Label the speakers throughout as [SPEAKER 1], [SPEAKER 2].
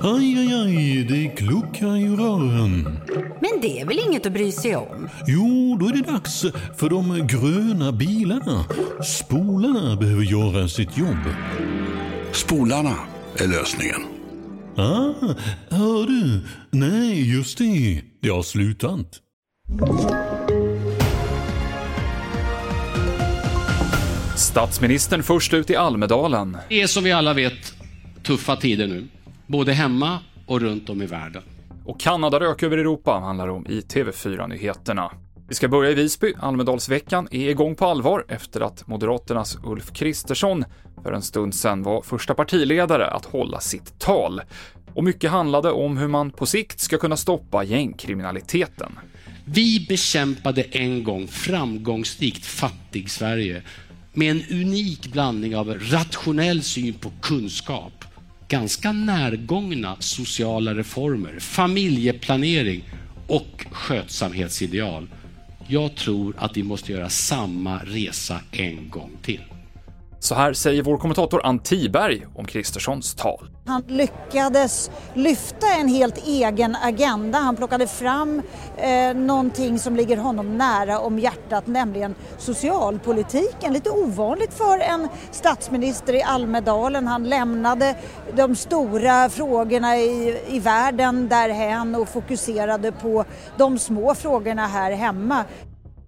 [SPEAKER 1] Aj, aj, aj, det kluckar i rören.
[SPEAKER 2] Men det är väl inget att bry sig om?
[SPEAKER 1] Jo, då är det dags för de gröna bilarna. Spolarna behöver göra sitt jobb.
[SPEAKER 3] Spolarna är lösningen.
[SPEAKER 1] Ah, hör du? Nej, just det. Det har slutat.
[SPEAKER 4] Statsministern först ut i Almedalen.
[SPEAKER 5] Det är som vi alla vet tuffa tider nu, både hemma och runt om i världen.
[SPEAKER 4] Och Kanada-rök över Europa handlar om i TV4-nyheterna. Vi ska börja i Visby. Almedalsveckan är igång på allvar efter att Moderaternas Ulf Kristersson för en stund sedan var första partiledare att hålla sitt tal. Och mycket handlade om hur man på sikt ska kunna stoppa gängkriminaliteten.
[SPEAKER 5] Vi bekämpade en gång framgångsrikt fattig-Sverige med en unik blandning av rationell syn på kunskap, ganska närgångna sociala reformer, familjeplanering och skötsamhetsideal. Jag tror att vi måste göra samma resa en gång till.
[SPEAKER 4] Så här säger vår kommentator Ann Tiberg om Kristerssons tal.
[SPEAKER 6] Han lyckades lyfta en helt egen agenda. Han plockade fram eh, någonting som ligger honom nära om hjärtat, nämligen socialpolitiken. Lite ovanligt för en statsminister i Almedalen. Han lämnade de stora frågorna i, i världen därhän och fokuserade på de små frågorna här hemma.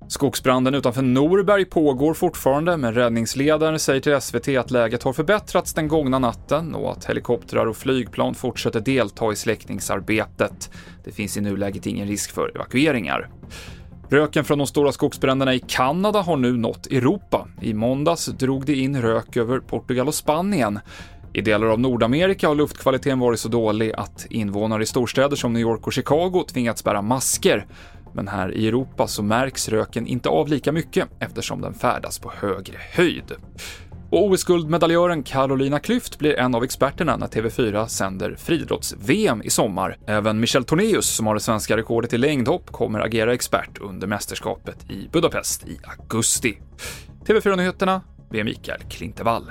[SPEAKER 4] Skogsbranden utanför Norberg pågår fortfarande, men räddningsledaren säger till SVT att läget har förbättrats den gångna natten och att helikoptrar och flygplan fortsätter delta i släckningsarbetet. Det finns i nuläget ingen risk för evakueringar. Röken från de stora skogsbränderna i Kanada har nu nått Europa. I måndags drog det in rök över Portugal och Spanien. I delar av Nordamerika har luftkvaliteten varit så dålig att invånare i storstäder som New York och Chicago tvingats bära masker men här i Europa så märks röken inte av lika mycket eftersom den färdas på högre höjd. Och OS-guldmedaljören Carolina Klüft blir en av experterna när TV4 sänder friidrotts-VM i sommar. Även Michel Tornéus, som har det svenska rekordet i längdhopp, kommer agera expert under mästerskapet i Budapest i augusti. TV4-nyheterna med Mikael Klintevall.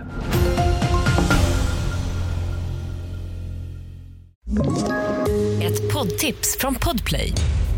[SPEAKER 7] Ett poddtips från Podplay.